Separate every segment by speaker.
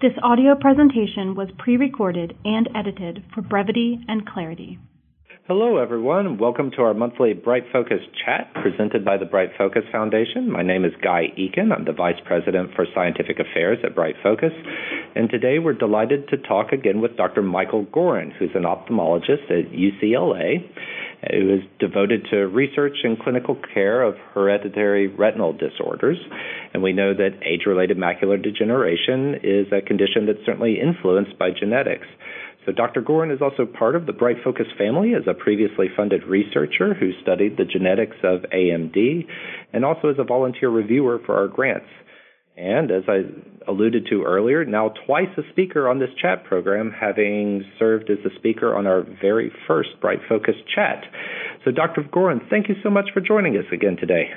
Speaker 1: This audio presentation was pre-recorded and edited for brevity and clarity.
Speaker 2: Hello, everyone. Welcome to our monthly Bright Focus chat presented by the Bright Focus Foundation. My name is Guy Eakin. I'm the Vice President for Scientific Affairs at Bright Focus. And today we're delighted to talk again with Dr. Michael Gorin, who's an ophthalmologist at UCLA who is devoted to research and clinical care of hereditary retinal disorders. And we know that age related macular degeneration is a condition that's certainly influenced by genetics. So Dr. Gorin is also part of the Bright Focus family as a previously funded researcher who studied the genetics of AMD and also as a volunteer reviewer for our grants. And as I alluded to earlier, now twice a speaker on this chat program, having served as a speaker on our very first Bright Focus chat. So, Dr. Gorin, thank you so much for joining us again today.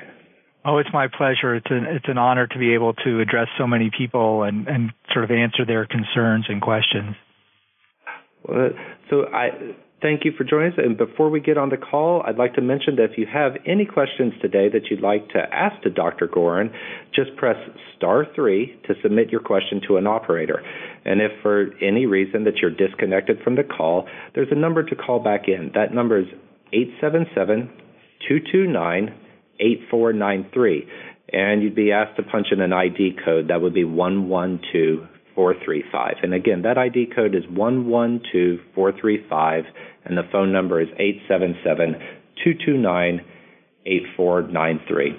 Speaker 3: Oh, it's my pleasure. It's an it's an honor to be able to address so many people and, and sort of answer their concerns and questions.
Speaker 2: Well, so I thank you for joining us. And before we get on the call, I'd like to mention that if you have any questions today that you'd like to ask to Dr. Gorin, just press star three to submit your question to an operator. And if for any reason that you're disconnected from the call, there's a number to call back in. That number is 877 229 8493. And you'd be asked to punch in an ID code. That would be 112 435. And again, that ID code is 112435, and the phone number is 877 229 8493.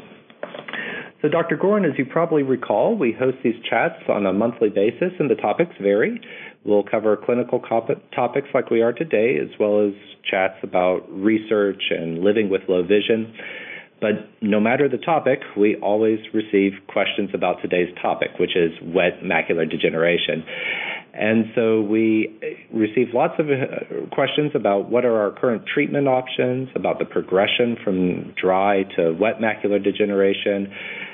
Speaker 2: So, Dr. Gorin, as you probably recall, we host these chats on a monthly basis, and the topics vary. We'll cover clinical topics like we are today, as well as chats about research and living with low vision. But no matter the topic, we always receive questions about today's topic, which is wet macular degeneration. And so we receive lots of uh, questions about what are our current treatment options, about the progression from dry to wet macular degeneration,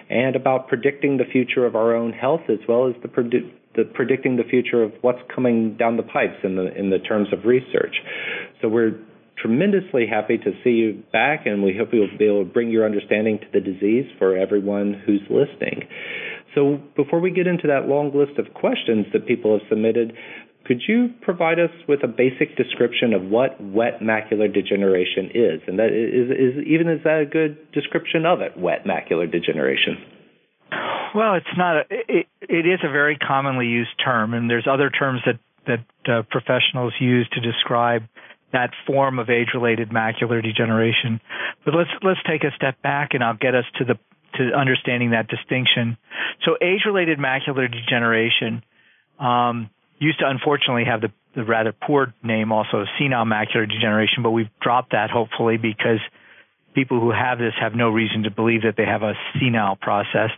Speaker 2: and about predicting the future of our own health as well as the, the predicting the future of what's coming down the pipes in the in the terms of research. So we're tremendously happy to see you back, and we hope you'll be able to bring your understanding to the disease for everyone who's listening. So, before we get into that long list of questions that people have submitted, could you provide us with a basic description of what wet macular degeneration is? And that is, is even is that a good description of it, wet macular degeneration?
Speaker 3: Well, it's not. A, it, it is a very commonly used term, and there's other terms that that uh, professionals use to describe that form of age-related macular degeneration. But let's let's take a step back, and I'll get us to the to understanding that distinction. So, age-related macular degeneration um, used to unfortunately have the, the rather poor name also senile macular degeneration, but we've dropped that hopefully because people who have this have no reason to believe that they have a senile process.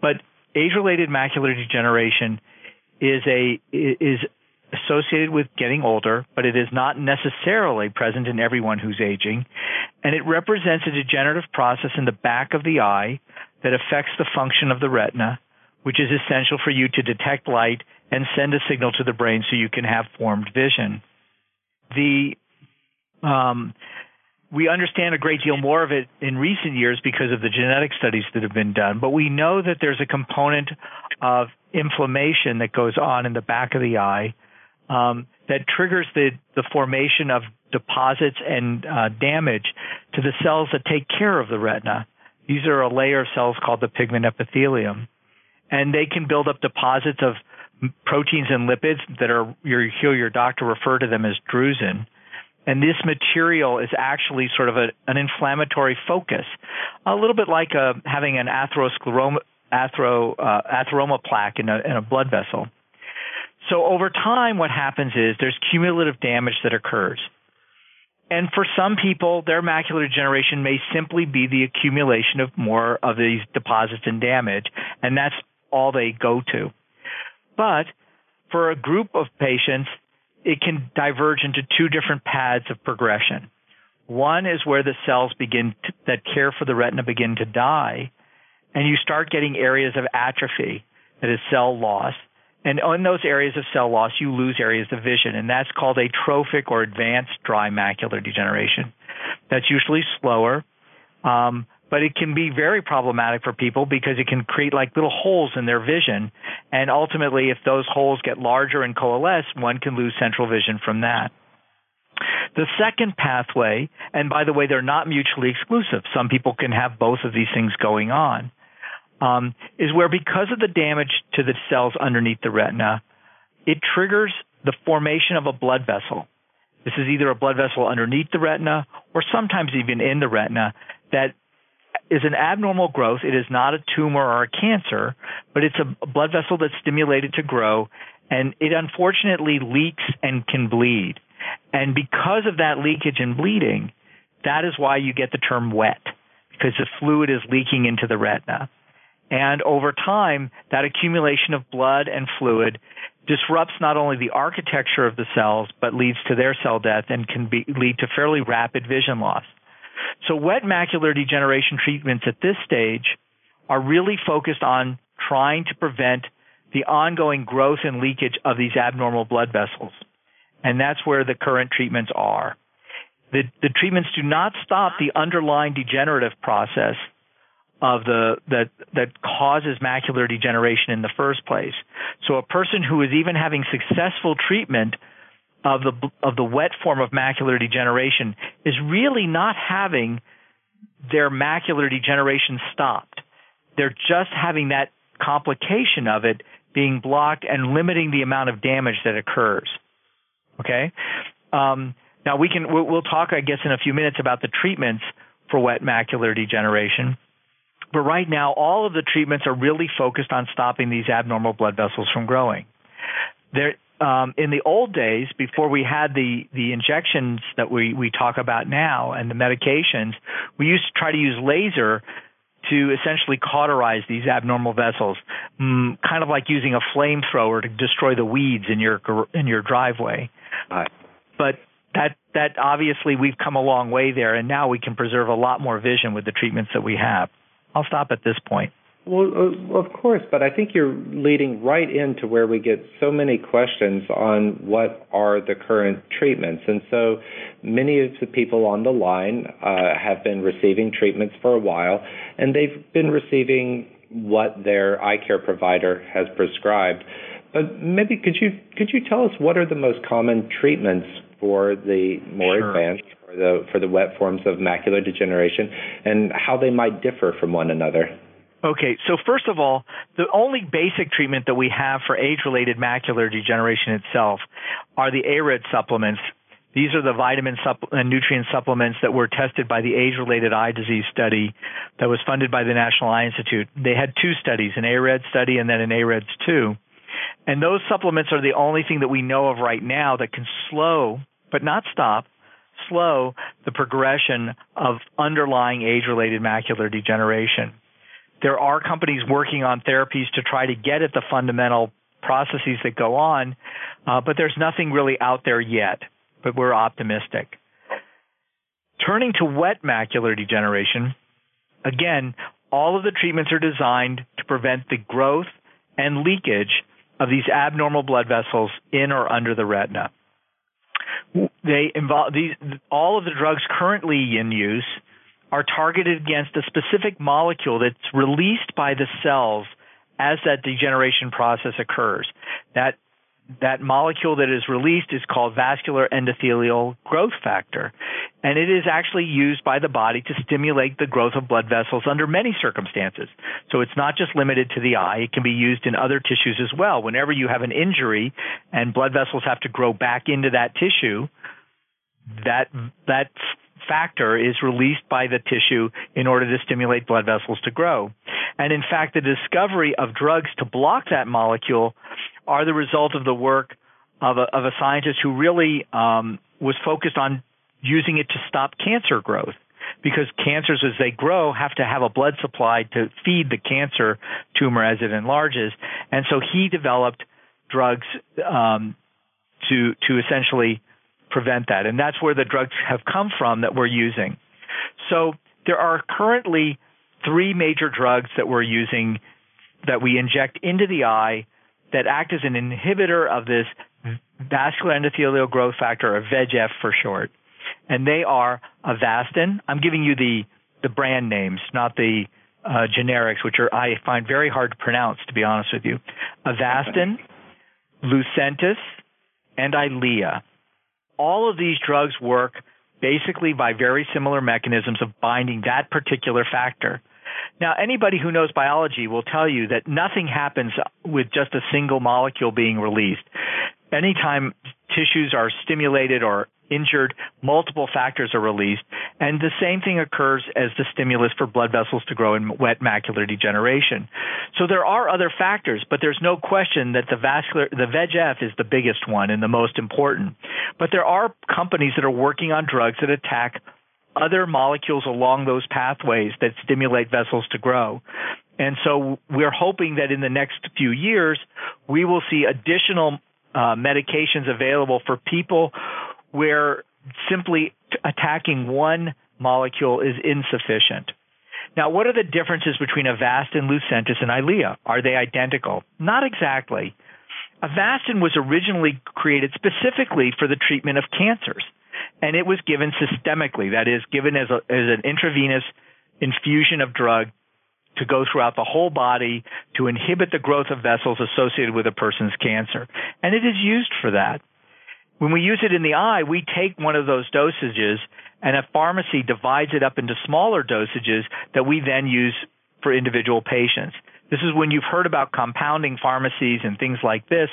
Speaker 3: But age-related macular degeneration is a is associated with getting older, but it is not necessarily present in everyone who's aging. And it represents a degenerative process in the back of the eye that affects the function of the retina, which is essential for you to detect light and send a signal to the brain so you can have formed vision. The um, we understand a great deal more of it in recent years because of the genetic studies that have been done, but we know that there's a component of inflammation that goes on in the back of the eye um, that triggers the, the formation of deposits and uh, damage to the cells that take care of the retina. These are a layer of cells called the pigment epithelium. And they can build up deposits of proteins and lipids that are, you hear your doctor refer to them as drusen. And this material is actually sort of a, an inflammatory focus, a little bit like a, uh, having an atheroscleroma, athero, uh, atheroma plaque in a, in a blood vessel. So over time, what happens is there's cumulative damage that occurs. And for some people, their macular degeneration may simply be the accumulation of more of these deposits and damage, and that's all they go to. But for a group of patients, it can diverge into two different paths of progression. One is where the cells begin to, that care for the retina begin to die, and you start getting areas of atrophy, that is cell loss, and in those areas of cell loss, you lose areas of vision, and that's called atrophic or advanced dry macular degeneration. That's usually slower, um, but it can be very problematic for people because it can create like little holes in their vision. And ultimately, if those holes get larger and coalesce, one can lose central vision from that. The second pathway, and by the way, they're not mutually exclusive. Some people can have both of these things going on, um, is where because of the damage to the cells underneath the retina, it triggers the formation of a blood vessel. This is either a blood vessel underneath the retina or sometimes even in the retina that is an abnormal growth. It is not a tumor or a cancer, but it's a blood vessel that's stimulated to grow and it unfortunately leaks and can bleed. And because of that leakage and bleeding, that is why you get the term wet because the fluid is leaking into the retina. And over time, that accumulation of blood and fluid disrupts not only the architecture of the cells, but leads to their cell death and can be, lead to fairly rapid vision loss. So wet macular degeneration treatments at this stage are really focused on trying to prevent the ongoing growth and leakage of these abnormal blood vessels. And that's where the current treatments are. The, the treatments do not stop the underlying degenerative process of the that that causes macular degeneration in the first place. So a person who is even having successful treatment of the of the wet form of macular degeneration is really not having their macular degeneration stopped. They're just having that complication of it being blocked and limiting the amount of damage that occurs. Okay. Um, now we can we'll, we'll talk, I guess, in a few minutes about the treatments for wet macular degeneration. But right now, all of the treatments are really focused on stopping these abnormal blood vessels from growing. There, um, in the old days, before we had the the injections that we we talk about now and the medications, we used to try to use laser to essentially cauterize these abnormal vessels, mm, kind of like using a flamethrower to destroy the weeds in your in your driveway.
Speaker 2: Right.
Speaker 3: But that that obviously we've come a long way there, and now we can preserve a lot more vision with the treatments that we have. I'll stop at this point.
Speaker 2: Well, uh, of course, but I think you're leading right into where we get so many questions on what are the current treatments. And so many of the people on the line uh, have been receiving treatments for a while, and they've been receiving what their eye care provider has prescribed. But maybe could you could you tell us what are the most common treatments for the more
Speaker 3: sure.
Speaker 2: advanced for the for the wet forms of macular degeneration and how they might differ from one another?
Speaker 3: Okay, so first of all, the only basic treatment that we have for age-related macular degeneration itself are the AREDS supplements. These are the vitamin supp- and nutrient supplements that were tested by the age-related eye disease study that was funded by the National Eye Institute. They had two studies, an AREDS study and then an AREDS 2. And those supplements are the only thing that we know of right now that can slow, but not stop, slow the progression of underlying age-related macular degeneration. There are companies working on therapies to try to get at the fundamental processes that go on, uh, but there's nothing really out there yet. But we're optimistic. Turning to wet macular degeneration, again, all of the treatments are designed to prevent the growth and leakage of these abnormal blood vessels in or under the retina. They involve these all of the drugs currently in use are targeted against a specific molecule that's released by the cells as that degeneration process occurs. That that molecule that is released is called vascular endothelial growth factor. And it is actually used by the body to stimulate the growth of blood vessels under many circumstances. So it's not just limited to the eye. It can be used in other tissues as well. Whenever you have an injury and blood vessels have to grow back into that tissue, that, that factor is released by the tissue in order to stimulate blood vessels to grow. And in fact, the discovery of drugs to block that molecule are the result of the work of a, of a scientist who really um, was focused on using it to stop cancer growth because cancers as they grow have to have a blood supply to feed the cancer tumor as it enlarges and so he developed drugs um, to to essentially prevent that. And that's where the drugs have come from that we're using. So there are currently three major drugs that we're using that we inject into the eye that act as an inhibitor of this vascular endothelial growth factor, or VEGF for short. And they are Avastin. I'm giving you the the brand names, not the uh, generics, which are I find very hard to pronounce, to be honest with you. Avastin, Lucentis, and Eylea. All of these drugs work basically by very similar mechanisms of binding that particular factor. Now, anybody who knows biology will tell you that nothing happens with just a single molecule being released. Anytime tissues are stimulated or injured, multiple factors are released, and the same thing occurs as the stimulus for blood vessels to grow in wet macular degeneration. So there are other factors, but there's no question that the vascular, the VEGF is the biggest one and the most important. But there are companies that are working on drugs that attack other molecules along those pathways that stimulate vessels to grow. And so we're hoping that in the next few years, we will see additional uh, medications available for people where simply attacking one molecule is insufficient. Now, what are the differences between Avastin, Lucentis, and Eylea? Are they identical? Not exactly. Avastin was originally created specifically for the treatment of cancers, and it was given systemically, that is, given as, a, as an intravenous infusion of drug to go throughout the whole body to inhibit the growth of vessels associated with a person's cancer. And it is used for that. When we use it in the eye, we take one of those dosages and a pharmacy divides it up into smaller dosages that we then use for individual patients. This is when you've heard about compounding pharmacies and things like this.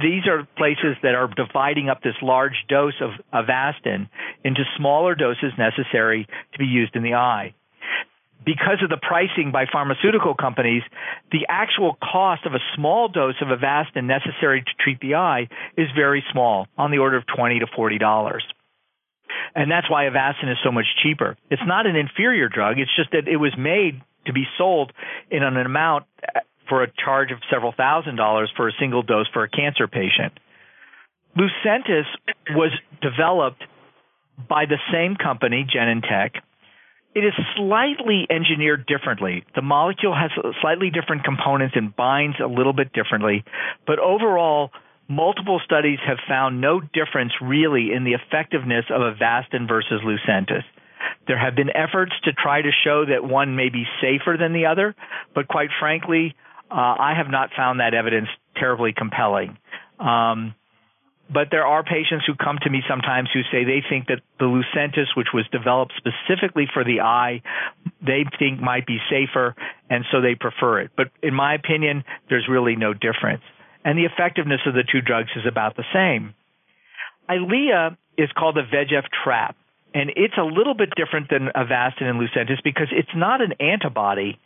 Speaker 3: These are places that are dividing up this large dose of Avastin into smaller doses necessary to be used in the eye because of the pricing by pharmaceutical companies, the actual cost of a small dose of Avastin necessary to treat the eye is very small, on the order of 20 to 40 dollars. And that's why Avastin is so much cheaper. It's not an inferior drug, it's just that it was made to be sold in an amount uh, for a charge of several thousand dollars for a single dose for a cancer patient. Lucentis was developed by the same company, Genentech, it is slightly engineered differently. The molecule has slightly different components and binds a little bit differently, but overall, multiple studies have found no difference really in the effectiveness of Avastin versus Lucentis. There have been efforts to try to show that one may be safer than the other, but quite frankly, uh, I have not found that evidence terribly compelling. Um, but there are patients who come to me sometimes who say they think that the Lucentis, which was developed specifically for the eye, they think might be safer, and so they prefer it. But in my opinion, there's really no difference. And the effectiveness of the two drugs is about the same. Eylea is called a VEGF trap, and it's a little bit different than Avastin and Lucentis because it's not an antibody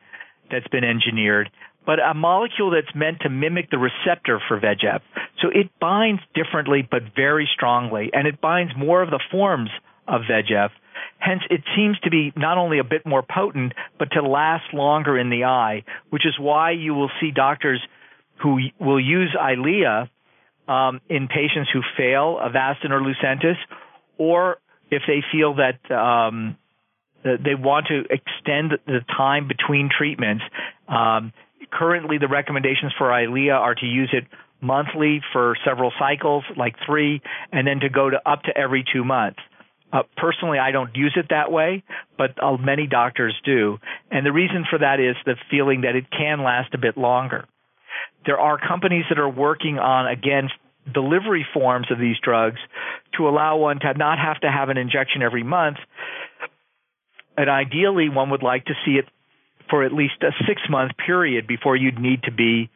Speaker 3: that's been engineered, but a molecule that's meant to mimic the receptor for VEGF. So it binds differently but very strongly, and it binds more of the forms of VEGF. Hence, it seems to be not only a bit more potent, but to last longer in the eye, which is why you will see doctors who will use Eylea um, in patients who fail Avastin or Lucentis, or if they feel that um, they want to extend the time between treatments. Um, currently, the recommendations for Eylea are to use it monthly for several cycles, like three, and then to go to up to every two months. Uh, personally, I don't use it that way, but uh, many doctors do. And the reason for that is the feeling that it can last a bit longer. There are companies that are working on, again, delivery forms of these drugs to allow one to not have to have an injection every month. And ideally, one would like to see it for at least a six month period before you'd need to be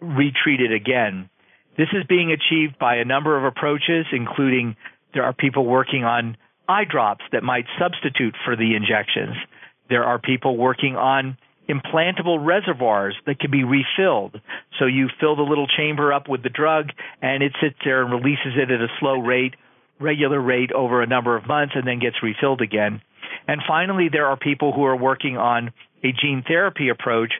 Speaker 3: retreated again. This is being achieved by a number of approaches, including there are people working on eye drops that might substitute for the injections. There are people working on implantable reservoirs that can be refilled. So you fill the little chamber up with the drug and it sits there and releases it at a slow rate, regular rate over a number of months and then gets refilled again. And finally, there are people who are working on a gene therapy approach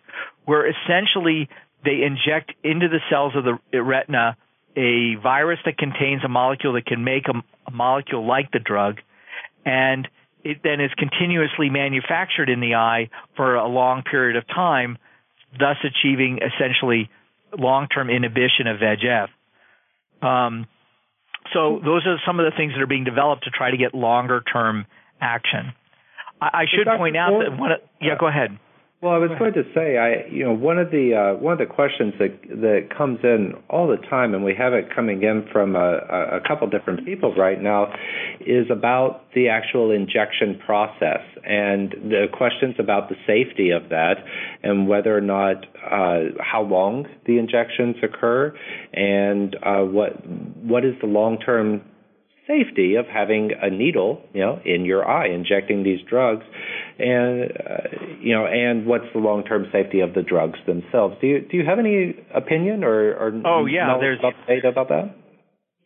Speaker 3: where essentially they inject into the cells of the retina a virus that contains a molecule that can make a, a molecule like the drug, and it then is continuously manufactured in the eye for a long period of time, thus achieving essentially long-term inhibition of VEGF. Um, so those are some of the things that are being developed to try to get longer-term action. I, I should point out that one. Of, yeah, go ahead.
Speaker 2: Well, I was going to say, I you know, one of the uh, one of the questions that that comes in all the time, and we have it coming in from a, a couple different people right now, is about the actual injection process and the questions about the safety of that, and whether or not uh, how long the injections occur, and uh, what what is the long term safety of having a needle, you know, in your eye, injecting these drugs, and uh, you know, and what's the long-term safety of the drugs themselves? Do you do you have any opinion or, or
Speaker 3: oh yeah, there's
Speaker 2: about about that?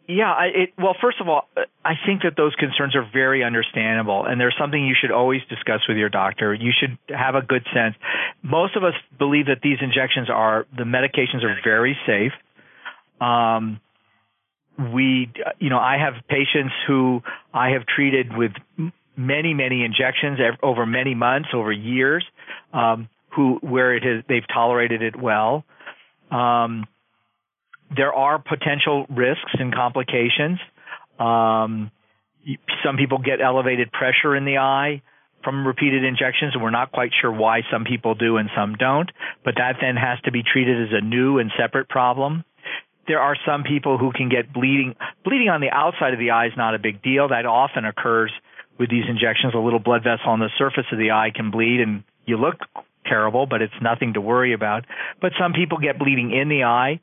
Speaker 3: Yeah, I, it, well, first of all, I think that those concerns are very understandable, and there's something you should always discuss with your doctor. You should have a good sense. Most of us believe that these injections are the medications are very safe. Um, we, you know, I have patients who I have treated with many, many injections over many months, over years, um, who where it has they've tolerated it well. Um, there are potential risks and complications. Um, some people get elevated pressure in the eye from repeated injections, and we're not quite sure why some people do and some don't. But that then has to be treated as a new and separate problem there are some people who can get bleeding. Bleeding on the outside of the eye is not a big deal. That often occurs with these injections. A little blood vessel on the surface of the eye can bleed and you look terrible, but it's nothing to worry about. But some people get bleeding in the eye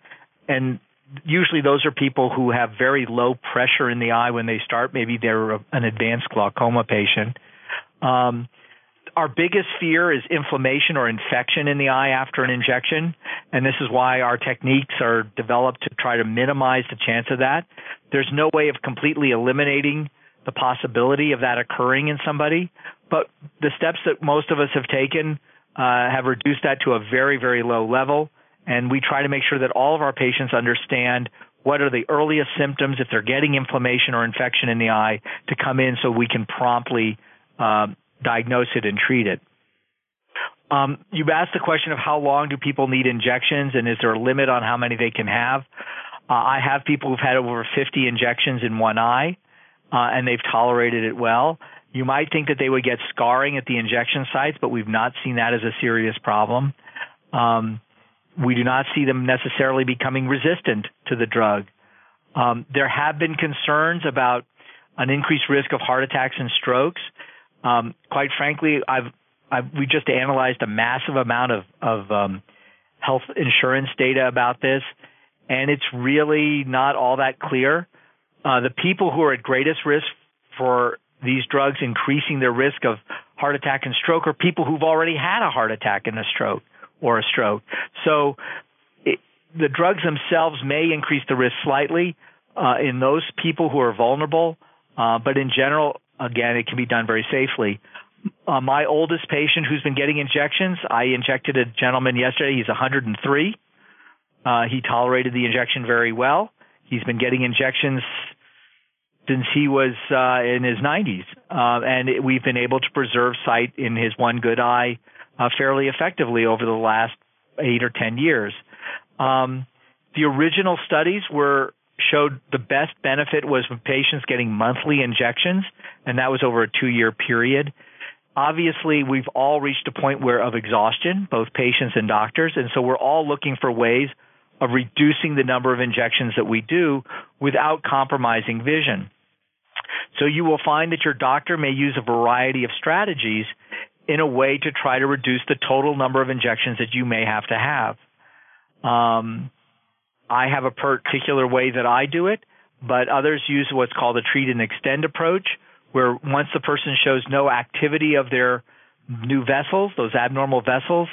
Speaker 3: and usually those are people who have very low pressure in the eye when they start. Maybe they're an advanced glaucoma patient. Um, our biggest fear is inflammation or infection in the eye after an injection, and this is why our techniques are developed to try to minimize the chance of that. There's no way of completely eliminating the possibility of that occurring in somebody, but the steps that most of us have taken uh, have reduced that to a very, very low level, and we try to make sure that all of our patients understand what are the earliest symptoms if they're getting inflammation or infection in the eye to come in so we can promptly uh, diagnose it and treat it. Um, you've asked the question of how long do people need injections and is there a limit on how many they can have? Uh, I have people who've had over 50 injections in one eye uh, and they've tolerated it well. You might think that they would get scarring at the injection sites, but we've not seen that as a serious problem. Um, we do not see them necessarily becoming resistant to the drug. Um, there have been concerns about an increased risk of heart attacks and strokes. Um, quite frankly, I've, I've, we just analyzed a massive amount of, of um, health insurance data about this, and it's really not all that clear. Uh, the people who are at greatest risk for these drugs increasing their risk of heart attack and stroke are people who've already had a heart attack and a stroke or a stroke. So the drugs themselves may increase the risk slightly uh, in those people who are vulnerable, uh, but in general, again, it can be done very safely. Uh, my oldest patient who's been getting injections, I injected a gentleman yesterday. He's 103. Uh, he tolerated the injection very well. He's been getting injections since he was uh, in his 90s, uh, and it, we've been able to preserve sight in his one good eye uh, fairly effectively over the last eight or ten years. Um, the original studies were showed the best benefit was with patients getting monthly injections, and that was over a two year period. Obviously, we've all reached a point where of exhaustion, both patients and doctors, and so we're all looking for ways of reducing the number of injections that we do without compromising vision. So you will find that your doctor may use a variety of strategies in a way to try to reduce the total number of injections that you may have to have. Um, I have a particular way that I do it, but others use what's called a treat and extend approach, where once the person shows no activity of their new vessels, those abnormal vessels,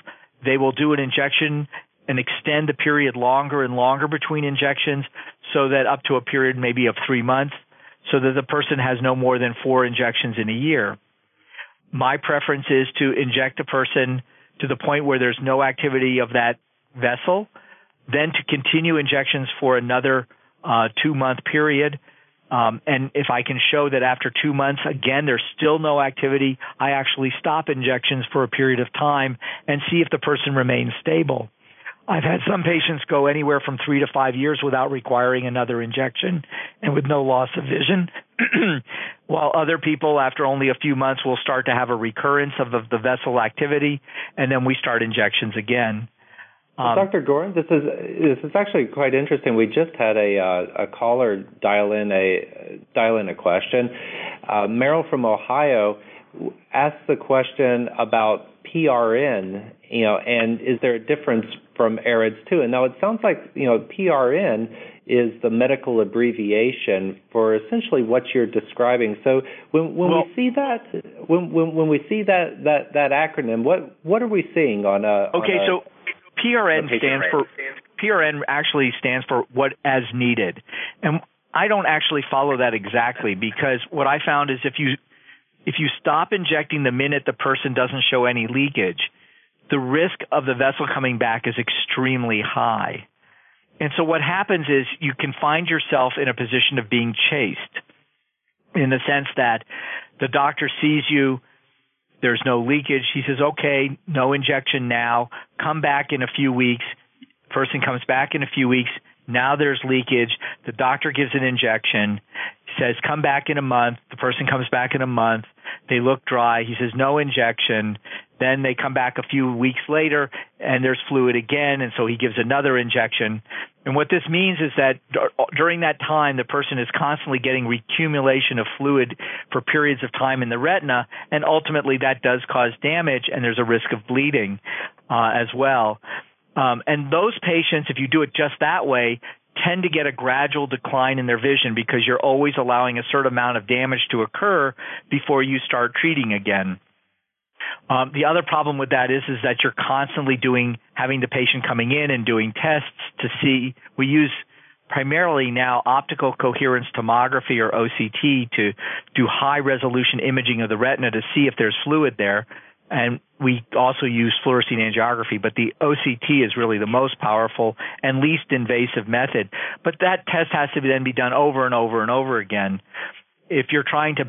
Speaker 3: they will do an injection and extend the period longer and longer between injections so that up to a period maybe of three months so that the person has no more than four injections in a year. My preference is to inject a person to the point where there's no activity of that vessel then to continue injections for another uh, two month period. Um, and if I can show that after two months, again, there's still no activity, I actually stop injections for a period of time and see if the person remains stable. I've had some patients go anywhere from three to five years without requiring another injection and with no loss of vision, while other people, after only a few months, will start to have a recurrence of the, the vessel activity, and then we start injections again.
Speaker 2: Um, Dr. Gorin, this is this is actually quite interesting. We just had a uh, a caller dial in a dial in a question. Uh, Meryl from Ohio asked the question about PRN, you know, and is there a difference from AREDS too? And now it sounds like, you know, PRN is the medical abbreviation for essentially what you're describing. So when when
Speaker 3: well,
Speaker 2: we see that when, when when we see that that that acronym, what what are we seeing on a
Speaker 3: Okay,
Speaker 2: on
Speaker 3: a, so PRN stands for PRN actually stands for what as needed. And I don't actually follow that exactly because what I found is if you if you stop injecting the minute the person doesn't show any leakage, the risk of the vessel coming back is extremely high. And so what happens is you can find yourself in a position of being chased in the sense that the doctor sees you, there's no leakage. He says, okay, no injection now. Come back in a few weeks. Person comes back in a few weeks. Now there's leakage. The doctor gives an injection, says, come back in a month. The person comes back in a month. They look dry. He says, no injection. Then they come back a few weeks later and there's fluid again. And so he gives another injection. And what this means is that during that time, the person is constantly getting recumulation of fluid for periods of time in the retina. And ultimately that does cause damage and there's a risk of bleeding uh, as well. Um, and those patients, if you do it just that way, tend to get a gradual decline in their vision because you're always allowing a certain amount of damage to occur before you start treating again. Um, the other problem with that is is that you're constantly doing having the patient coming in and doing tests to see. We use primarily now optical coherence tomography or OCT to do high resolution imaging of the retina to see if there's fluid there and we also use fluorescein angiography, but the OCT is really the most powerful and least invasive method. But that test has to then be done over and over and over again. If you're trying to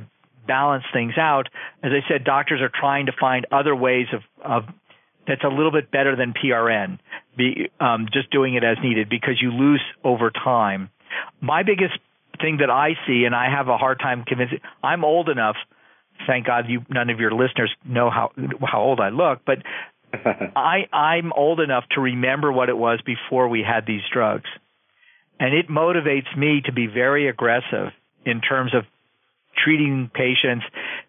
Speaker 3: balance things out, as I said, doctors are trying to find other ways of, of that's a little bit better than PRN, be, um, just doing it as needed because you lose over time. My biggest thing that I see, and I have a hard time convincing, I'm old enough – thank God you none of your listeners know how how old I look, but I I'm old enough to remember what it was before we had these drugs. And it motivates me to be very aggressive in terms of treating patients,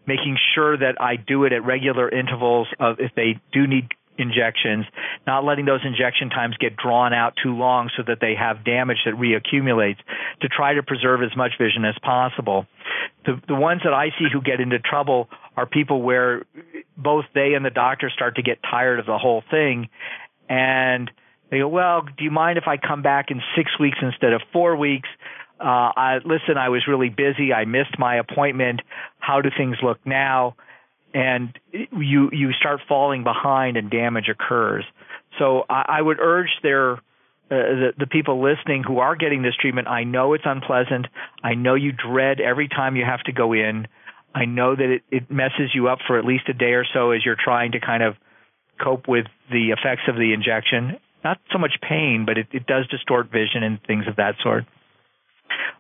Speaker 3: making sure that I do it at regular intervals of if they do need injections, not letting those injection times get drawn out too long so that they have damage that reaccumulates to try to preserve as much vision as possible. The, the ones that I see who get into trouble are people where both they and the doctor start to get tired of the whole thing and they go, well, do you mind if I come back in six weeks instead of four weeks? Uh, I, listen, I was really busy. I missed my appointment. How do things look now? And you you start falling behind and damage occurs. So I, I would urge their uh, the, the people listening who are getting this treatment. I know it's unpleasant. I know you dread every time you have to go in. I know that it, it messes you up for at least a day or so as you're trying to kind of cope with the effects of the injection. Not so much pain, but it, it does distort vision and things of that sort.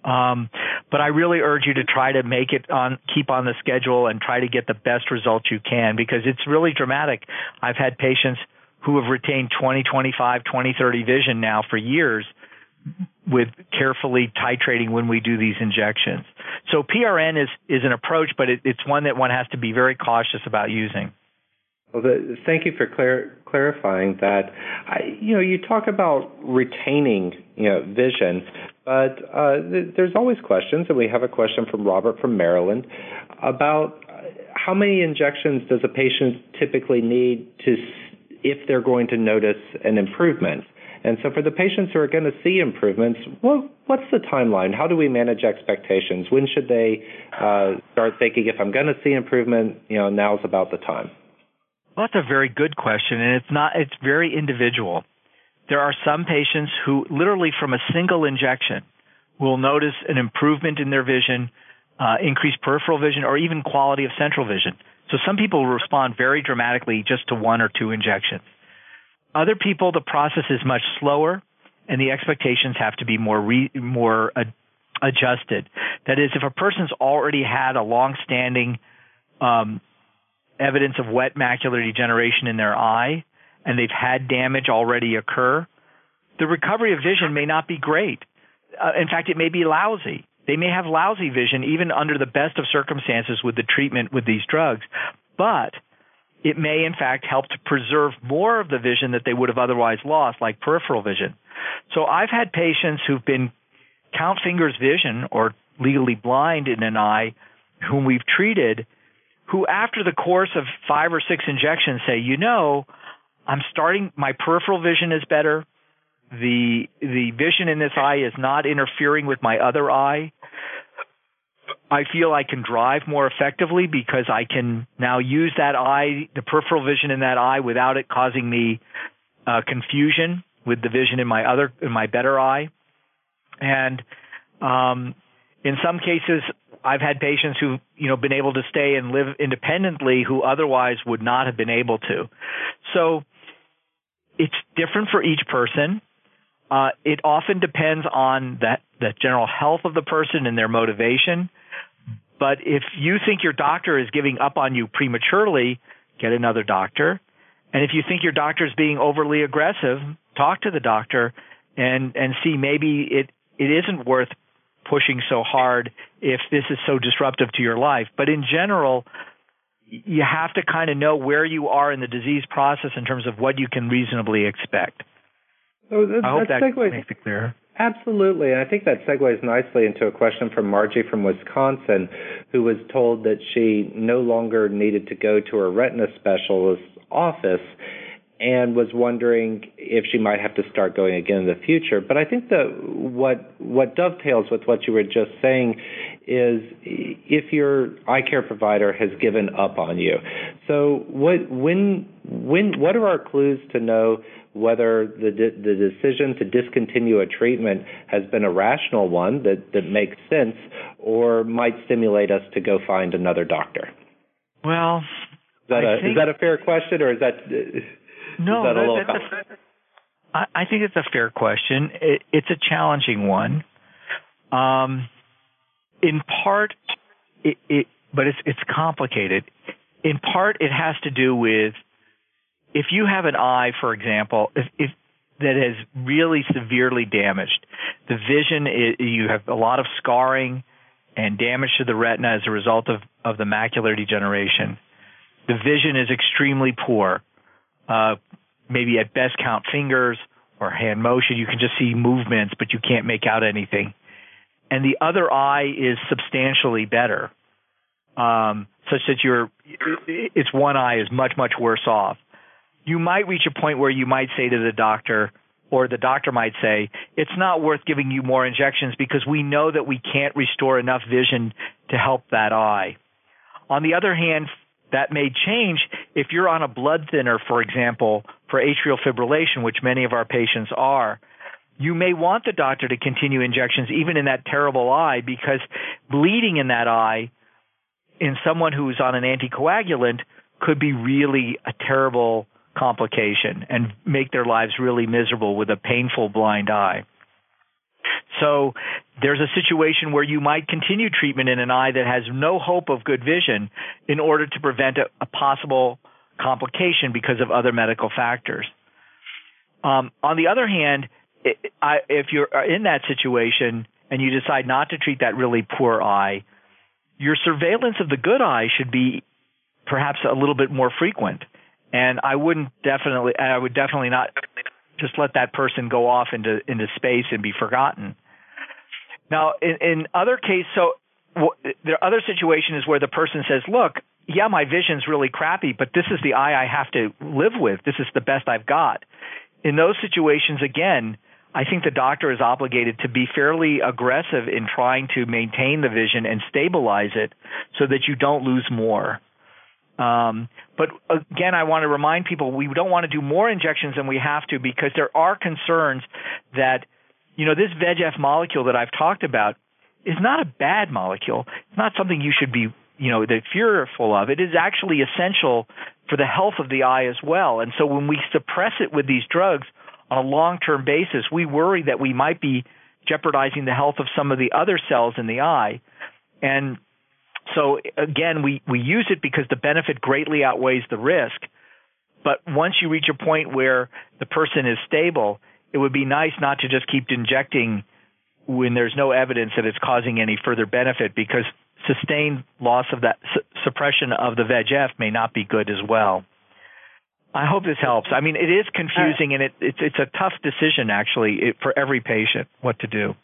Speaker 3: Um, but I really urge you to try to make it on, keep on the schedule and try to get the best results you can because it's really dramatic. I've had patients who have retained 20, 25, 20, 30 vision now for years with carefully titrating when we do these injections. So PRN is, is an approach, but it, it's one that one has to be very cautious about using.
Speaker 2: Well, the, thank you for clar- clarifying that. I, you know, you talk about retaining, you know, vision, but uh, th- there's always questions, and we have a question from Robert from Maryland about how many injections does a patient typically need to, if they're going to notice an improvement. And so, for the patients who are going to see improvements, what's the timeline? How do we manage expectations? When should they uh, start thinking, if I'm going to see improvement, you know, now's about the time?
Speaker 3: Well, that's a very good question, and it's not. It's very individual. There are some patients who, literally from a single injection, will notice an improvement in their vision, uh, increased peripheral vision, or even quality of central vision. So some people respond very dramatically just to one or two injections. Other people, the process is much slower, and the expectations have to be more re, more adjusted. That is, if a person's already had a long-standing um, evidence of wet macular degeneration in their eye, and they've had damage already occur, the recovery of vision may not be great. Uh, in fact, it may be lousy. They may have lousy vision even under the best of circumstances with the treatment with these drugs, but it may in fact help to preserve more of the vision that they would have otherwise lost, like peripheral vision. So I've had patients who've been count fingers vision or legally blind in an eye whom we've treated who after the course of five or six injections say, you know, I'm starting my peripheral vision is better. The the vision in this eye is not interfering with my other eye. I feel I can drive more effectively because I can now use that eye, the peripheral vision in that eye, without it causing me uh, confusion with the vision in my other, in my better eye. And um, in some cases, I've had patients who've you know been able to stay and live independently who otherwise would not have been able to. So it's different for each person. Uh, it often depends on that the general health of the person and their motivation. But if you think your doctor is giving up on you prematurely, get another doctor. And if you think your doctor is being overly aggressive, talk to the doctor and and see maybe it it isn't worth pushing so hard if this is so disruptive to your life. But in general, you have to kind of know where you are in the disease process in terms of what you can reasonably expect.
Speaker 2: So that,
Speaker 3: I hope that,
Speaker 2: segues,
Speaker 3: makes it clear.
Speaker 2: Absolutely. And I think that segues nicely into a question from Margie from Wisconsin, who was told that she no longer needed to go to a retina specialist's office and was wondering if she might have to start going again in the future. But I think that what what dovetails with what you were just saying is if your eye care provider has given up on you. So what when when what are our clues to know whether the the decision to discontinue a treatment has been a rational one that that makes sense or might stimulate us to go find another doctor?
Speaker 3: Well,
Speaker 2: is that, a,
Speaker 3: think,
Speaker 2: is that a fair question or is that
Speaker 3: no,
Speaker 2: that
Speaker 3: that, that's I think it's a fair question. It, it's a challenging one. Um, in part, it, it, but it's it's complicated. In part, it has to do with if you have an eye, for example, if, if that is really severely damaged, the vision is, you have a lot of scarring and damage to the retina as a result of of the macular degeneration. The vision is extremely poor uh, maybe at best count fingers or hand motion. You can just see movements, but you can't make out anything. And the other eye is substantially better, um, such that your its one eye is much much worse off. You might reach a point where you might say to the doctor, or the doctor might say, it's not worth giving you more injections because we know that we can't restore enough vision to help that eye. On the other hand, that may change if you're on a blood thinner, for example, for atrial fibrillation, which many of our patients are. You may want the doctor to continue injections even in that terrible eye because bleeding in that eye in someone who's on an anticoagulant could be really a terrible complication and make their lives really miserable with a painful blind eye. So there's a situation where you might continue treatment in an eye that has no hope of good vision in order to prevent a, a possible complication because of other medical factors. Um, on the other hand, it, I, if you're in that situation and you decide not to treat that really poor eye, your surveillance of the good eye should be perhaps a little bit more frequent. And I wouldn't definitely, I would definitely not just let that person go off into into space and be forgotten. Now, in, in other cases, so w- are other situations where the person says, "Look, yeah, my vision's really crappy, but this is the eye I have to live with. This is the best I've got." In those situations, again, I think the doctor is obligated to be fairly aggressive in trying to maintain the vision and stabilize it so that you don't lose more. Um, but again, I want to remind people we don't want to do more injections than we have to because there are concerns that, you know, this VEGF molecule that I've talked about is not a bad molecule. It's not something you should be you know fearful of. It is actually essential for the health of the eye as well. And so when we suppress it with these drugs on a long-term basis, we worry that we might be jeopardizing the health of some of the other cells in the eye. And so again, we, we use it because the benefit greatly outweighs the risk. But once you reach a point where the person is stable, it would be nice not to just keep injecting when there's no evidence that it's causing any further benefit because sustained loss of that su- suppression of the VEGF may not be good as well. I hope this helps. I mean, it is confusing and it, it's it's a tough decision actually it, for every patient what to do.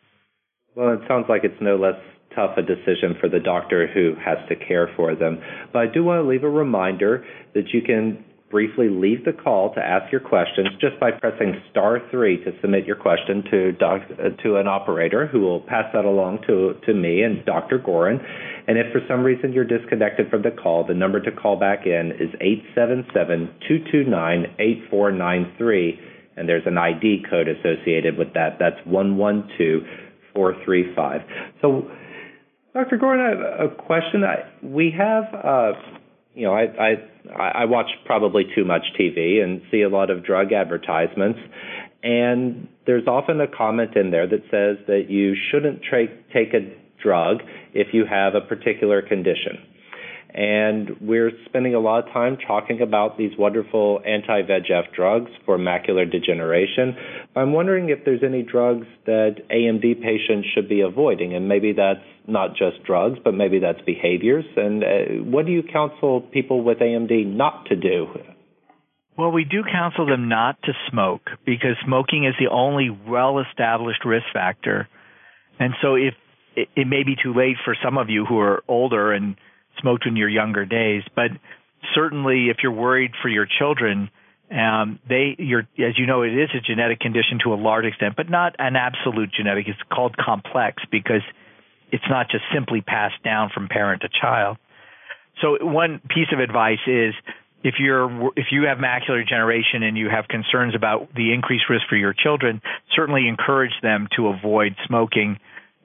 Speaker 2: Well, it sounds like it's no less tough a decision for the doctor who has to care for them. But I do want to leave a reminder that you can briefly leave the call to ask your questions just by pressing star three to submit your question to an operator who will pass that along to to me and Dr. Gorin. And if for some reason you're disconnected from the call, the number to call back in is 877-229-8493 and there's an ID code associated with that. That's 112435. So Dr. Gorin, I have a question. We have uh, you know, I, I I watch probably too much TV and see a lot of drug advertisements, and there's often a comment in there that says that you shouldn't tra- take a drug if you have a particular condition. And we're spending a lot of time talking about these wonderful anti VEGF drugs for macular degeneration. I'm wondering if there's any drugs that AMD patients should be avoiding, and maybe that's not just drugs, but maybe that's behaviors. And uh, what do you counsel people with AMD not to do?
Speaker 3: Well, we do counsel them not to smoke because smoking is the only well established risk factor. And so if it, it may be too late for some of you who are older and smoked in your younger days, but certainly if you're worried for your children, um, they, as you know, it is a genetic condition to a large extent, but not an absolute genetic. It's called complex because it's not just simply passed down from parent to child. So one piece of advice is if you're if you have macular degeneration and you have concerns about the increased risk for your children, certainly encourage them to avoid smoking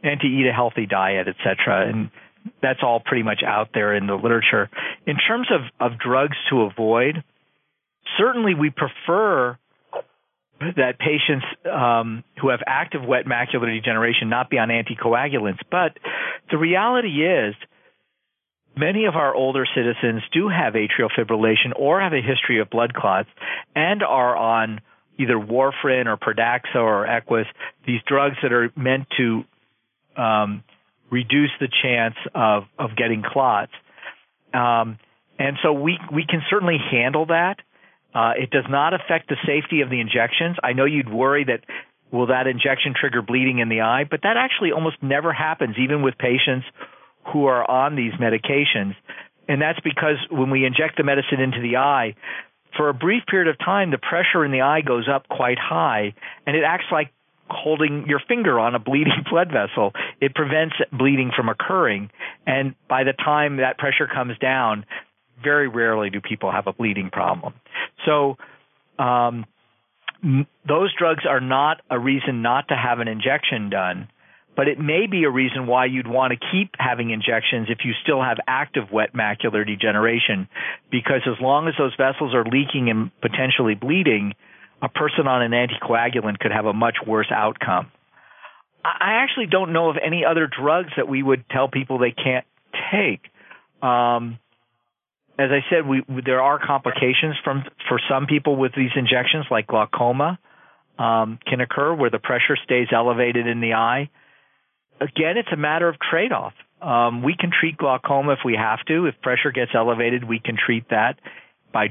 Speaker 3: and to eat a healthy diet, etc. And that's all pretty much out there in the literature. In terms of, of drugs to avoid, certainly we prefer that patients um, who have active wet macular degeneration not be on anticoagulants. But the reality is, many of our older citizens do have atrial fibrillation or have a history of blood clots and are on either warfarin or Pradaxa or Eliquis, these drugs that are meant to um, reduce the chance of, of getting clots. Um, and so we, we can certainly handle that. Uh, it does not affect the safety of the injections. I know you'd worry that will that injection trigger bleeding in the eye, but that actually almost never happens, even with patients who are on these medications. And that's because when we inject the medicine into the eye, for a brief period of time, the pressure in the eye goes up quite high, and it acts like holding your finger on a bleeding blood vessel. It prevents bleeding from occurring. And by the time that pressure comes down, very rarely do people have a bleeding problem. So, um, those drugs are not a reason not to have an injection done, but it may be a reason why you'd want to keep having injections if you still have active wet macular degeneration, because as long as those vessels are leaking and potentially bleeding, a person on an anticoagulant could have a much worse outcome. I actually don't know of any other drugs that we would tell people they can't take. Um, as I said, we, there are complications from for some people with these injections, like glaucoma, um, can occur where the pressure stays elevated in the eye. Again, it's a matter of trade-off. Um, we can treat glaucoma if we have to. If pressure gets elevated, we can treat that by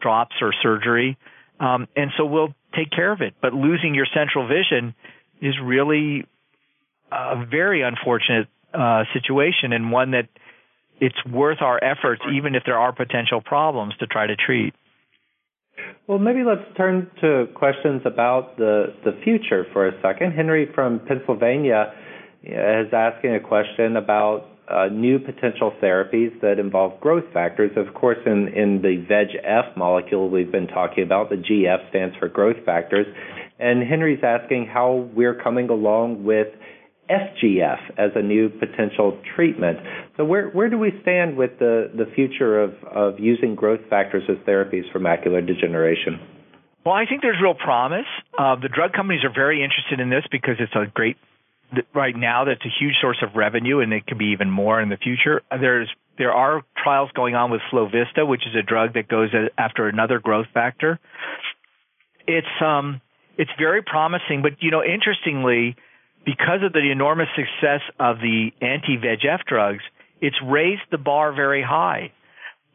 Speaker 3: drops or surgery, um, and so we'll take care of it. But losing your central vision is really a very unfortunate uh, situation and one that it's worth our efforts, even if there are potential problems, to try to treat.
Speaker 2: Well, maybe let's turn to questions about the, the future for a second. Henry from Pennsylvania is asking a question about uh, new potential therapies that involve growth factors. Of course, in, in the VEGF molecule we've been talking about, the GF stands for growth factors. And Henry's asking how we're coming along with FGF as a new potential treatment. So where where do we stand with the, the future of, of using growth factors as therapies for macular degeneration?
Speaker 3: Well, I think there's real promise. Uh, the drug companies are very interested in this because it's a great right now that's a huge source of revenue and it could be even more in the future. There's there are trials going on with Fovista, which is a drug that goes after another growth factor. It's um it's very promising, but you know, interestingly, because of the enormous success of the anti-VEGF drugs, it's raised the bar very high.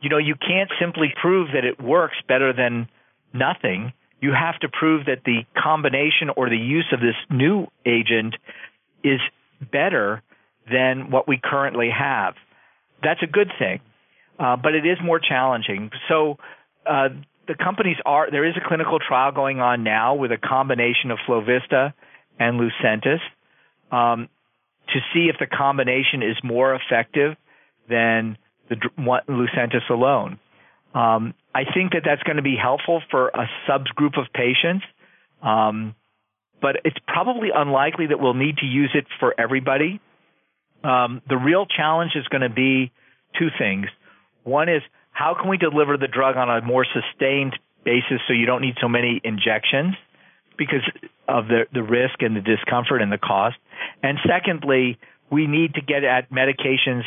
Speaker 3: You know, you can't simply prove that it works better than nothing. You have to prove that the combination or the use of this new agent is better than what we currently have. That's a good thing, uh, but it is more challenging. So uh, the companies are there is a clinical trial going on now with a combination of Fovista and Lucentis um, to see if the combination is more effective than the Lucentis alone. Um, I think that that's going to be helpful for a subgroup of patients. Um, but it's probably unlikely that we'll need to use it for everybody. Um, the real challenge is going to be two things. One is how can we deliver the drug on a more sustained basis so you don't need so many injections because of the, the risk and the discomfort and the cost. And secondly, we need to get at medications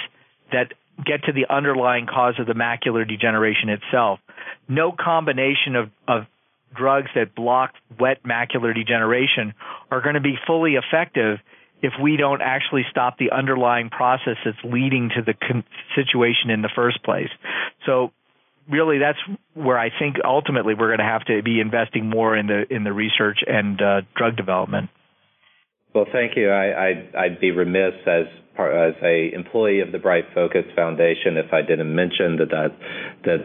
Speaker 3: that get to the underlying cause of the macular degeneration itself. No combination of, of drugs that block wet macular degeneration are going to be fully effective if we don't actually stop the underlying process that's leading to the con- situation in the first place. So really that's where I think ultimately we're going to have to be investing more in the in the research and uh, drug development.
Speaker 2: Well, thank you. I, I'd, I'd be remiss as as a employee of the Bright Focus Foundation if I didn't mention that that, that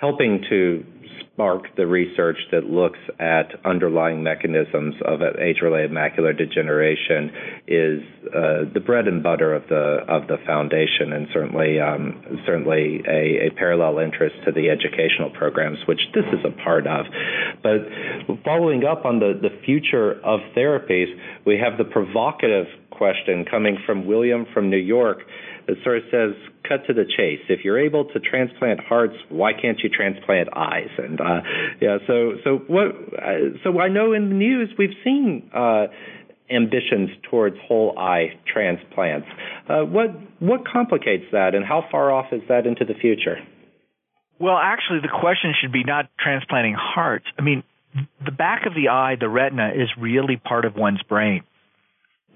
Speaker 2: helping to spark the research that looks at underlying mechanisms of age-related macular degeneration is uh, the bread and butter of the of the foundation, and certainly um, certainly a, a, parallel interest to the educational programs, which this is a part of. But following up on the the future of therapies, we have the provocative question coming from William from New York that sort of says, cut to the chase. If you're able to transplant hearts, why can't you transplant eyes? And uh, yeah, so so what? Uh, so I know in the news we've seen. Uh, ambitions towards whole eye transplants. Uh, what what complicates that, and how far off is that into the future?
Speaker 3: Well, actually, the question should be not transplanting hearts. I mean, the back of the eye, the retina, is really part of one's brain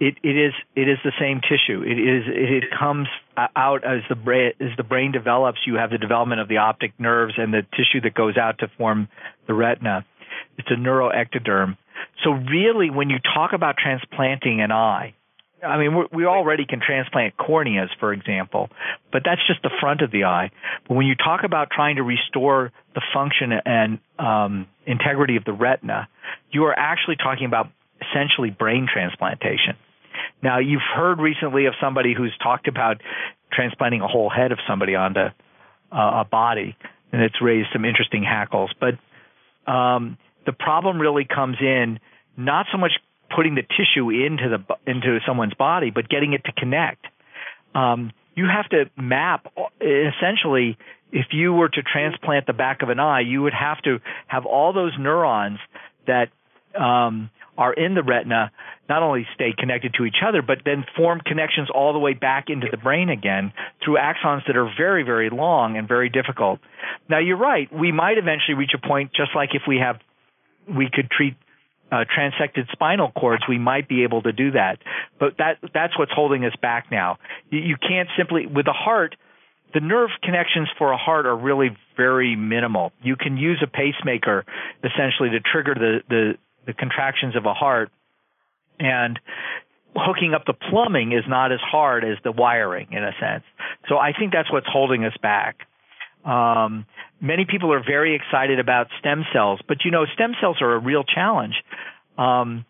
Speaker 3: it, it is it is the same tissue. It is it, comes out as the brain as the brain develops. You have the development of the optic nerves and the tissue that goes out to form the retina. It's a neuroectoderm. So really, when you talk about transplanting an eye, I mean we already can transplant corneas, for example, but that's just the front of the eye. But when you talk about trying to restore the function and um, integrity of the retina, you are actually talking about essentially brain transplantation. Now, you've heard recently of somebody who's talked about transplanting a whole head of somebody onto uh, a body, and it's raised some interesting hackles. But um, the problem really comes in not so much putting the tissue into the into someone's body, but getting it to connect. Um, you have to map essentially. If you were to transplant the back of an eye, you would have to have all those neurons that um, are in the retina not only stay connected to each other, but then form connections all the way back into the brain again through axons that are very, very long and very difficult. Now, you're right. We might eventually reach a point, just like if we have, we could treat uh, transected spinal cords, we might be able to do that. But that that's what's holding us back now. You, you can't simply with the heart. The nerve connections for a heart are really very minimal. You can use a pacemaker essentially to trigger the the the contractions of a heart and hooking up the plumbing is not as hard as the wiring in a sense. So I think that's what's holding us back. Um, many people are very excited about stem cells, but you know, stem cells are a real challenge. Um,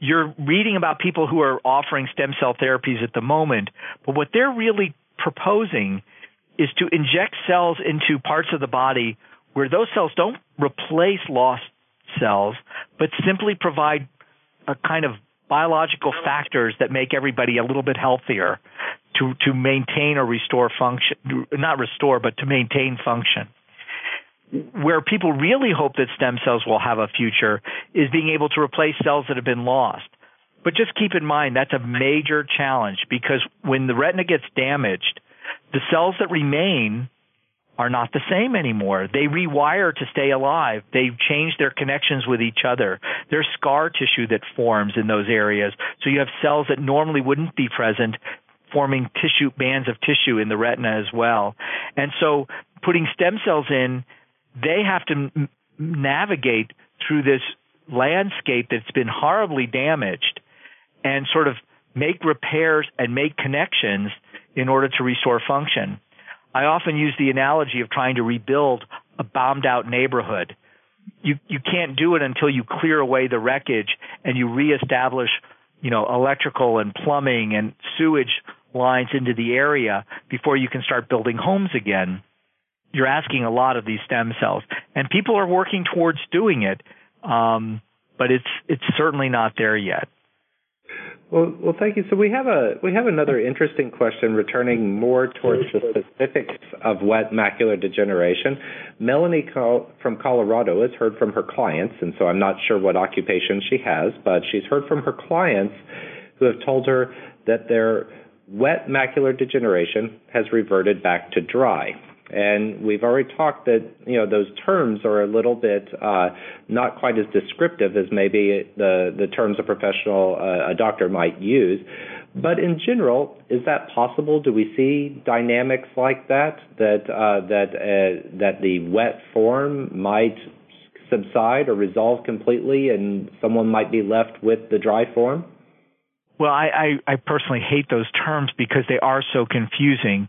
Speaker 3: you're reading about people who are offering stem cell therapies at the moment, but what they're really proposing is to inject cells into parts of the body where those cells don't replace lost cells, but simply provide a kind of biological factors that make everybody a little bit healthier to to maintain or restore function not restore but to maintain function. Where people really hope that stem cells will have a future is being able to replace cells that have been lost. But just keep in mind that's a major challenge because when the retina gets damaged the cells that remain are not the same anymore. They rewire to stay alive. They change their connections with each other. There's scar tissue that forms in those areas. So you have cells that normally wouldn't be present forming tissue bands of tissue in the retina as well. And so putting stem cells in, they have to m- navigate through this landscape that's been horribly damaged and sort of make repairs and make connections in order to restore function. I often use the analogy of trying to rebuild a bombed out neighborhood. You you can't do it until you clear away the wreckage and you reestablish, you know, electrical and plumbing and sewage lines into the area before you can start building homes again. You're asking a lot of these stem cells, and people are working towards doing it, um, but it's it's certainly not there yet.
Speaker 2: Well, well, thank you. So we have a we have another interesting question returning more towards the specifics of wet macular degeneration. Melanie from Colorado has heard from her clients, and so I'm not sure what occupation she has, but she's heard from her clients who have told her that their wet macular degeneration has reverted back to dry. And we've already talked that you know those terms are a little bit uh, not quite as descriptive as maybe the the terms a professional uh, a doctor might use. But in general, is that possible? Do we see dynamics like that that uh, that uh, that the wet form might subside or resolve completely, and someone might be left with the dry form?
Speaker 3: Well, I, I, I personally hate those terms because they are so confusing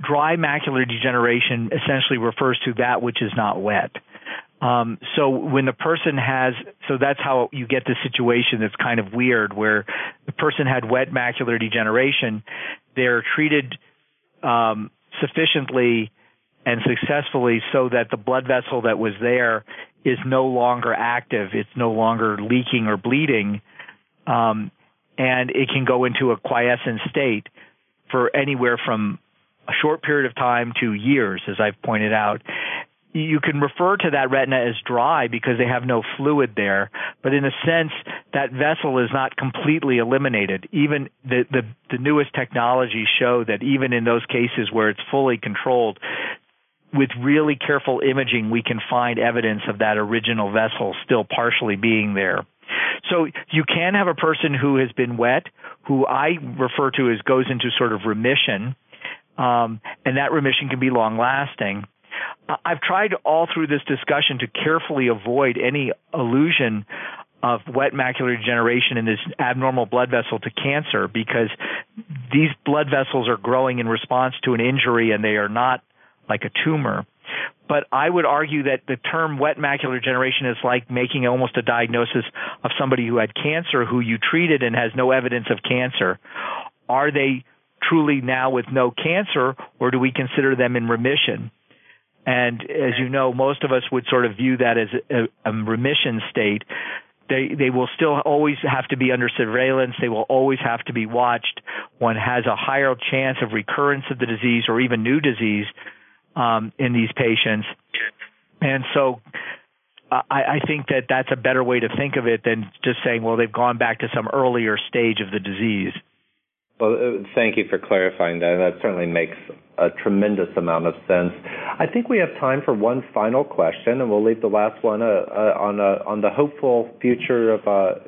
Speaker 3: dry macular degeneration essentially refers to that which is not wet. Um, so when the person has, so that's how you get the situation that's kind of weird, where the person had wet macular degeneration, they're treated um, sufficiently and successfully so that the blood vessel that was there is no longer active, it's no longer leaking or bleeding, um, and it can go into a quiescent state for anywhere from a short period of time to years, as I've pointed out. You can refer to that retina as dry because they have no fluid there, but in a sense, that vessel is not completely eliminated. Even the, the, the newest technologies show that even in those cases where it's fully controlled, with really careful imaging, we can find evidence of that original vessel still partially being there. So you can have a person who has been wet, who I refer to as goes into sort of remission, um, and that remission can be long lasting. I've tried all through this discussion to carefully avoid any illusion of wet macular degeneration in this abnormal blood vessel to cancer because these blood vessels are growing in response to an injury and they are not like a tumor. But I would argue that the term wet macular degeneration is like making almost a diagnosis of somebody who had cancer who you treated and has no evidence of cancer. Are they truly now with no cancer, or do we consider them in remission? And as you know, most of us would sort of view that as a, a remission state. They they will still always have to be under surveillance. They will always have to be watched. One has a higher chance of recurrence of the disease or even new disease um, in these patients. And so I, I think that that's a better way to think of it than just saying, well, they've gone back to some earlier stage of the disease.
Speaker 2: Well, uh, thank you for clarifying that. That certainly makes a tremendous amount of sense. I think we have time for one final question, and we'll leave the last one uh, uh, on uh, on the hopeful future of uh,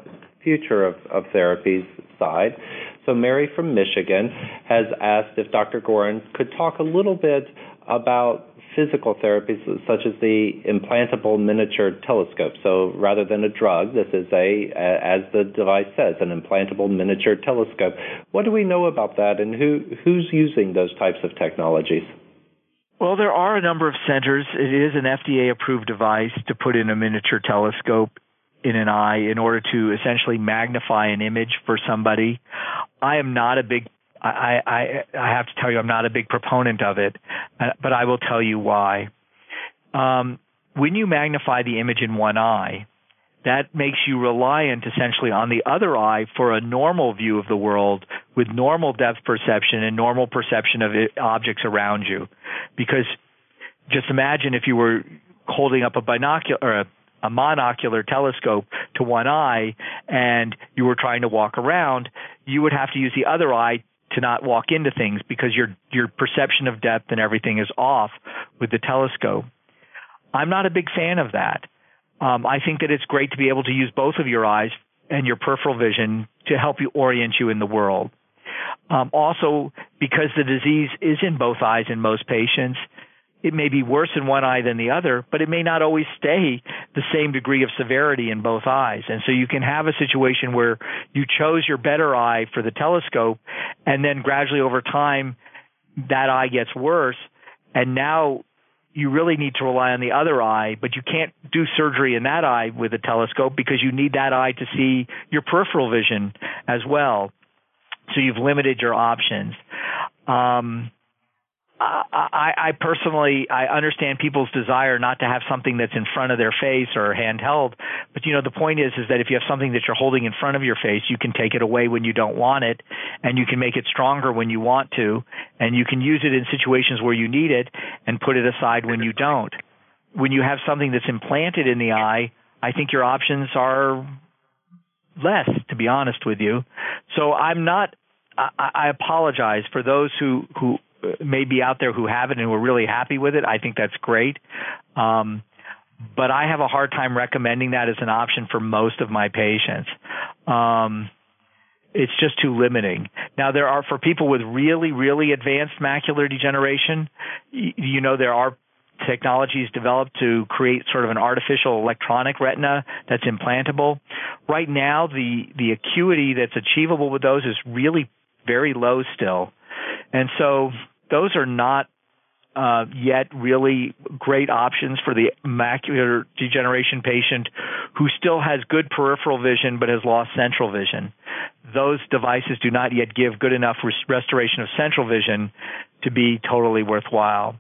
Speaker 2: future of, of therapies side. So, Mary from Michigan has asked if Dr. Gorin could talk a little bit about physical therapies such as the implantable miniature telescope. So rather than a drug, this is a, as the device says, an implantable miniature telescope. What do we know about that, and who who's using those types of technologies?
Speaker 3: Well, there are a number of centers. It is an FDA approved device to put in a miniature telescope in an eye in order to essentially magnify an image for somebody. I am not a big I, I, I have to tell you, I'm not a big proponent of it, uh, but I will tell you why. Um, when you magnify the image in one eye, that makes you reliant essentially on the other eye for a normal view of the world with normal depth perception and normal perception of it, objects around you. Because just imagine if you were holding up a binocular or a, a monocular telescope to one eye and you were trying to walk around, you would have to use the other eye to not walk into things because your your perception of depth and everything is off with the telescope. I'm not a big fan of that. Um, I think that it's great to be able to use both of your eyes and your peripheral vision to help you orient you in the world. Um, also, because the disease is in both eyes in most patients, it may be worse in one eye than the other, but it may not always stay the same degree of severity in both eyes. And so you can have a situation where you chose your better eye for the telescope, and then gradually over time, that eye gets worse, and now you really need to rely on the other eye, but you can't do surgery in that eye with a telescope because you need that eye to see your peripheral vision as well. So you've limited your options. Um, I, I personally I understand people's desire not to have something that's in front of their face or handheld, but you know the point is is that if you have something that you're holding in front of your face, you can take it away when you don't want it, and you can make it stronger when you want to, and you can use it in situations where you need it and put it aside when you don't. When you have something that's implanted in the eye, I think your options are less, to be honest with you. So I'm not I, I apologize for those who who may be out there who have it and who are really happy with it. I think that's great. Um, but I have a hard time recommending that as an option for most of my patients. Um, it's just too limiting. Now there are for people with really, really advanced macular degeneration, you, know there are technologies developed to create sort of an artificial electronic retina that's implantable. Right now, the the acuity that's achievable with those is really very low still. And so those are not uh, yet really great options for the macular degeneration patient who still has good peripheral vision but has lost central vision. Those devices do not yet give good enough restoration of central vision to be totally worthwhile.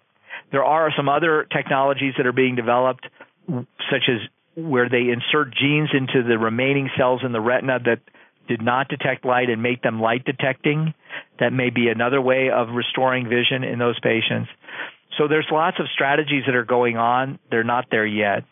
Speaker 3: There are some other technologies that are being developed, such as where they insert genes into the remaining cells in the retina that did not detect light and make them light detecting. That may be another way of restoring vision in those patients. So there's lots of strategies that are going on. They're not there yet.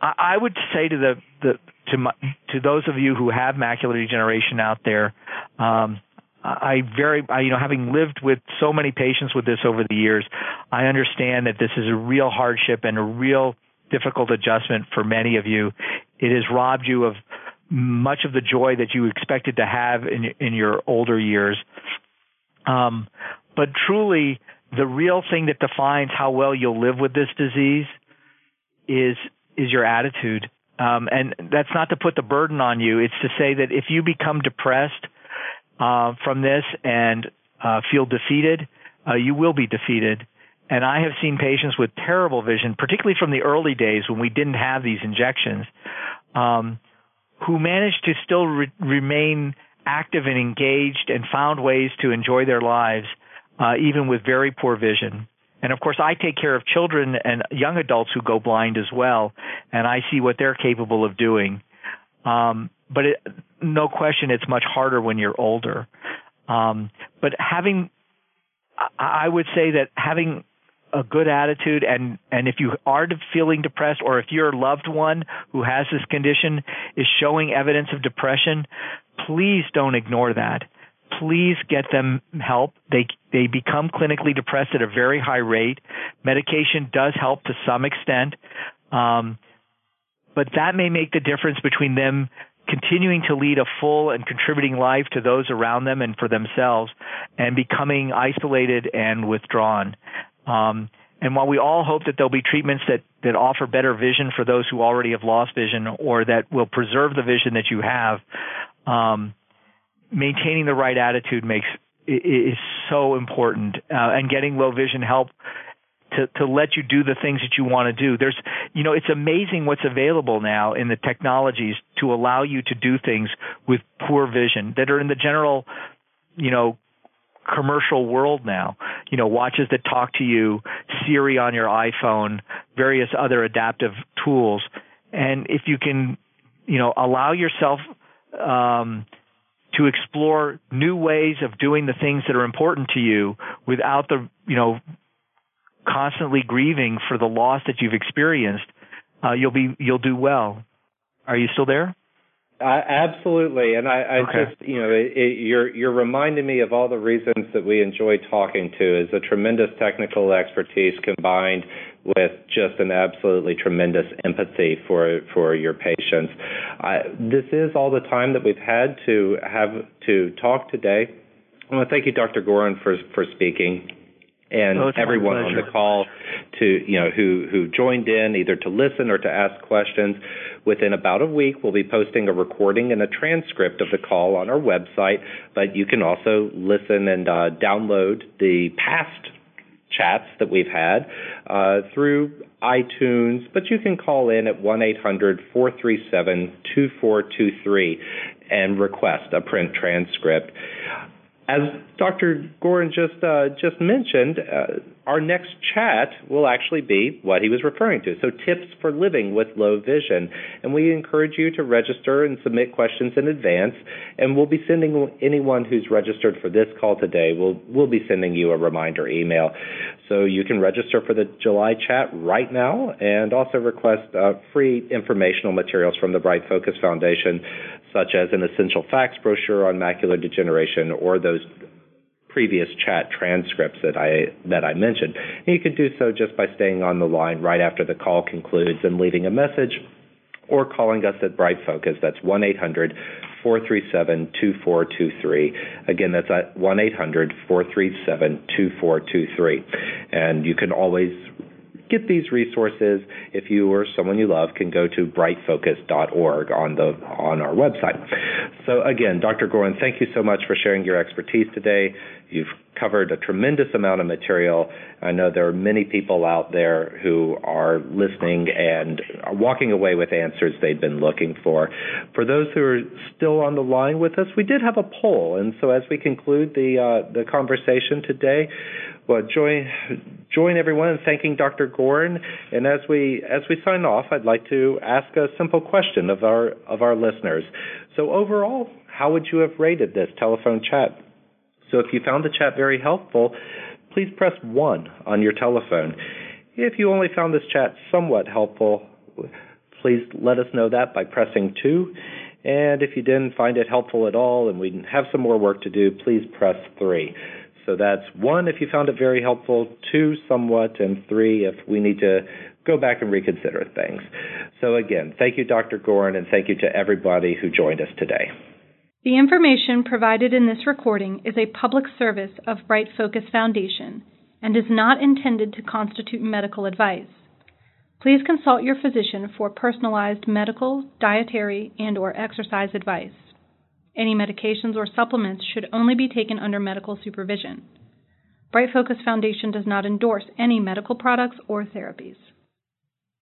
Speaker 3: I, I would say to the, the to my, to those of you who have macular degeneration out there, um, I very, I, you know, having lived with so many patients with this over the years, I understand that this is a real hardship and a real difficult adjustment for many of you. It has robbed you of much of the joy that you expected to have in in your older years. Um, but truly, the real thing that defines how well you'll live with this disease is is your attitude. Um, and that's not to put the burden on you. It's to say that if you become depressed uh, from this and uh, feel defeated, uh, you will be defeated. And I have seen patients with terrible vision, particularly from the early days when we didn't have these injections, um, who managed to still re- remain active and engaged and found ways to enjoy their lives uh, even with very poor vision. And of course, I take care of children and young adults who go blind as well, and I see what they're capable of doing. Um, but it, no question, it's much harder when you're older. Um, but having, I would say that having a good attitude and and if you are feeling depressed or if your loved one who has this condition is showing evidence of depression please don't ignore that. Please get them help. They they become clinically depressed at a very high rate. Medication does help to some extent um, but that may make the difference between them continuing to lead a full and contributing life to those around them and for themselves and becoming isolated and withdrawn um, and while we all hope that there'll be treatments that, that offer better vision for those who already have lost vision or that will preserve the vision that you have, um, maintaining the right attitude makes is so important. Uh, and getting low vision help to, to let you do the things that you want to do. There's, you know, it's amazing what's available now in the technologies to allow you to do things with poor vision that are in the general, you know, commercial world now. You know, watches that talk to you, Siri on your iPhone, various other adaptive tools. And if you can you know, allow yourself um, to explore new ways of doing the things that are important to you without the, you know, constantly grieving for the loss that you've experienced, uh, you'll be you'll do well. Are you still there?
Speaker 2: Absolutely, and I, I okay. just you know it, it, you're you're reminding me of all the reasons that we enjoy talking to is a tremendous technical expertise combined with just an absolutely tremendous empathy for for your patients. I, this is all the time that we've had to have to talk today. I want to thank you, Dr. Gorin, for for speaking and
Speaker 3: oh,
Speaker 2: everyone on the call to you know who who joined in either to listen or to ask questions. Within about a week, we'll be posting a recording and a transcript of the call on our website. But you can also listen and uh, download the past chats that we've had uh, through iTunes, but you can call in at 1 800 437 2423 and request a print transcript. As Dr. Gorin just uh, just mentioned, uh, our next chat will actually be what he was referring to. So tips for living with low vision, and we encourage you to register and submit questions in advance. And we'll be sending anyone who's registered for this call today. We'll we'll be sending you a reminder email, so you can register for the July chat right now, and also request uh, free informational materials from the Bright Focus Foundation such as an essential facts brochure on macular degeneration or those previous chat transcripts that I that I mentioned. And you can do so just by staying on the line right after the call concludes and leaving a message or calling us at Bright Focus. That's 1 800 437 2423. Again, that's at 1 800 437 2423. And you can always get these resources if you or someone you love can go to brightfocus.org on the on our website. So again, Dr. Gorin, thank you so much for sharing your expertise today. You've covered a tremendous amount of material. I know there are many people out there who are listening and are walking away with answers they've been looking for. For those who are still on the line with us, we did have a poll, and so as we conclude the uh, the conversation today, well, join join everyone in thanking Dr. Gorin. And as we as we sign off, I'd like to ask a simple question of our of our listeners. So overall, how would you have rated this telephone chat? So if you found the chat very helpful, please press 1 on your telephone. If you only found this chat somewhat helpful, please let us know that by pressing 2. And if you didn't find it helpful at all and we have some more work to do, please press 3. So that's 1 if you found it very helpful, 2 somewhat, and 3 if we need to go back and reconsider things. So again, thank you, Dr. Gorin, and thank you to everybody who joined us today.
Speaker 1: The information provided in this recording is a public service of Bright Focus Foundation and is not intended to constitute medical advice. Please consult your physician for personalized medical, dietary, and or exercise advice. Any medications or supplements should only be taken under medical supervision. Bright Focus Foundation does not endorse any medical products or therapies.